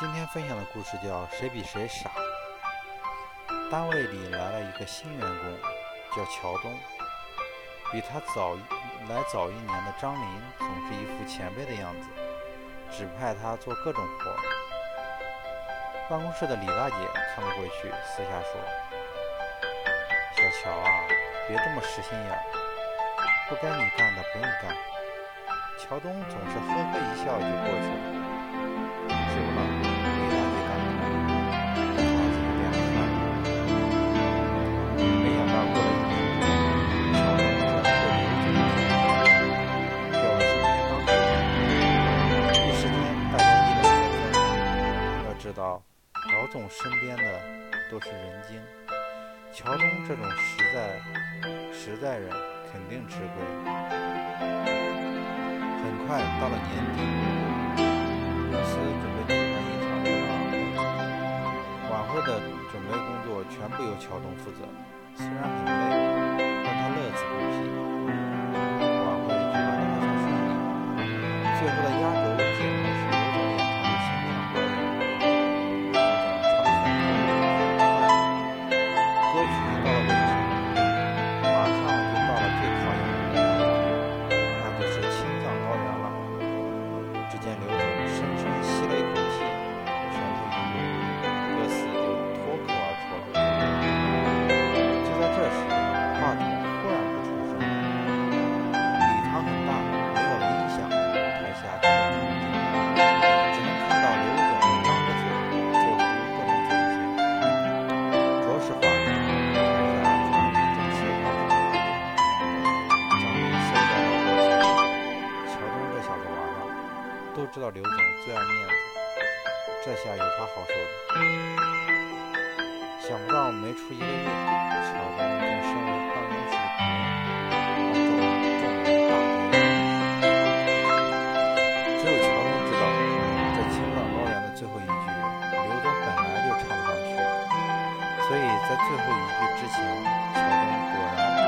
今天分享的故事叫《谁比谁傻》。单位里来了一个新员工，叫乔东。比他早来早一年的张林总是一副前辈的样子，指派他做各种活。办公室的李大姐看不过去，私下说：“小乔啊，别这么实心眼儿，不该你干的不用干。”乔东总是呵呵一笑就过去了。久了。总身边的都是人精，乔东这种实在实在人肯定吃亏。很快到了年底，公司准备举办一场晚会，晚会的准备工作全部由乔东负责，虽然很累，但他乐此不疲。打着玩了，都知道刘总最爱面子，这下有他好受的。想不到没出一个月，乔东就升为办公室主任，众人大跌。只有乔东知道，在青藏高原的最后一句，刘总本来就唱不上去，所以在最后一句之前，乔东果然。